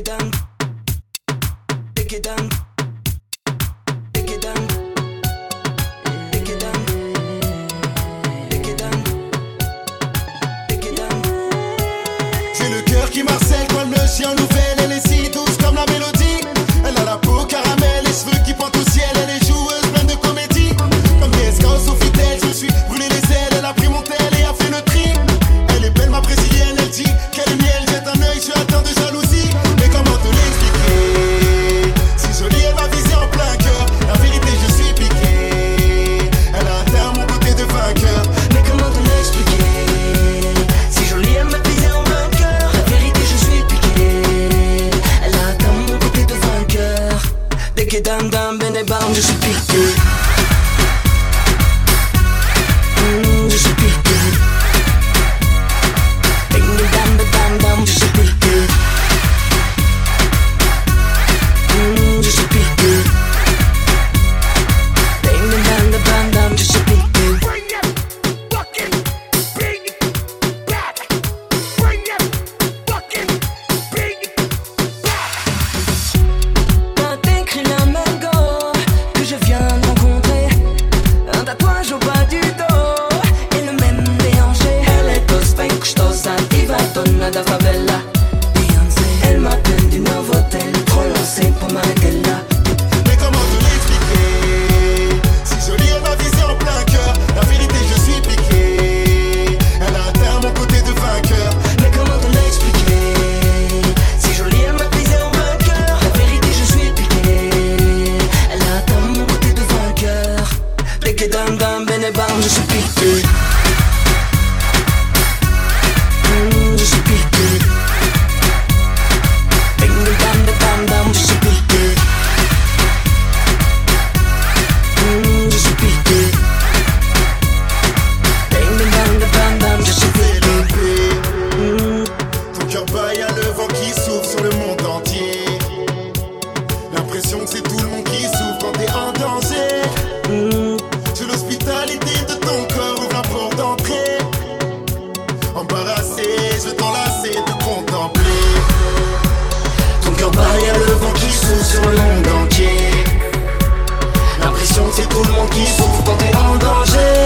it le cœur qui marcelle quand le chien nous fait. l'impression que c'est tout le monde qui souffre quand t'es en danger. Mmh. L'hospitalité de ton corps, ouvre la porte d'entrée. Embarrassé, je t'enlacer, te contempler. Ton cœur bat, le vent qui souffle sur le monde entier. L'impression que c'est tout le monde qui souffre quand t'es en danger.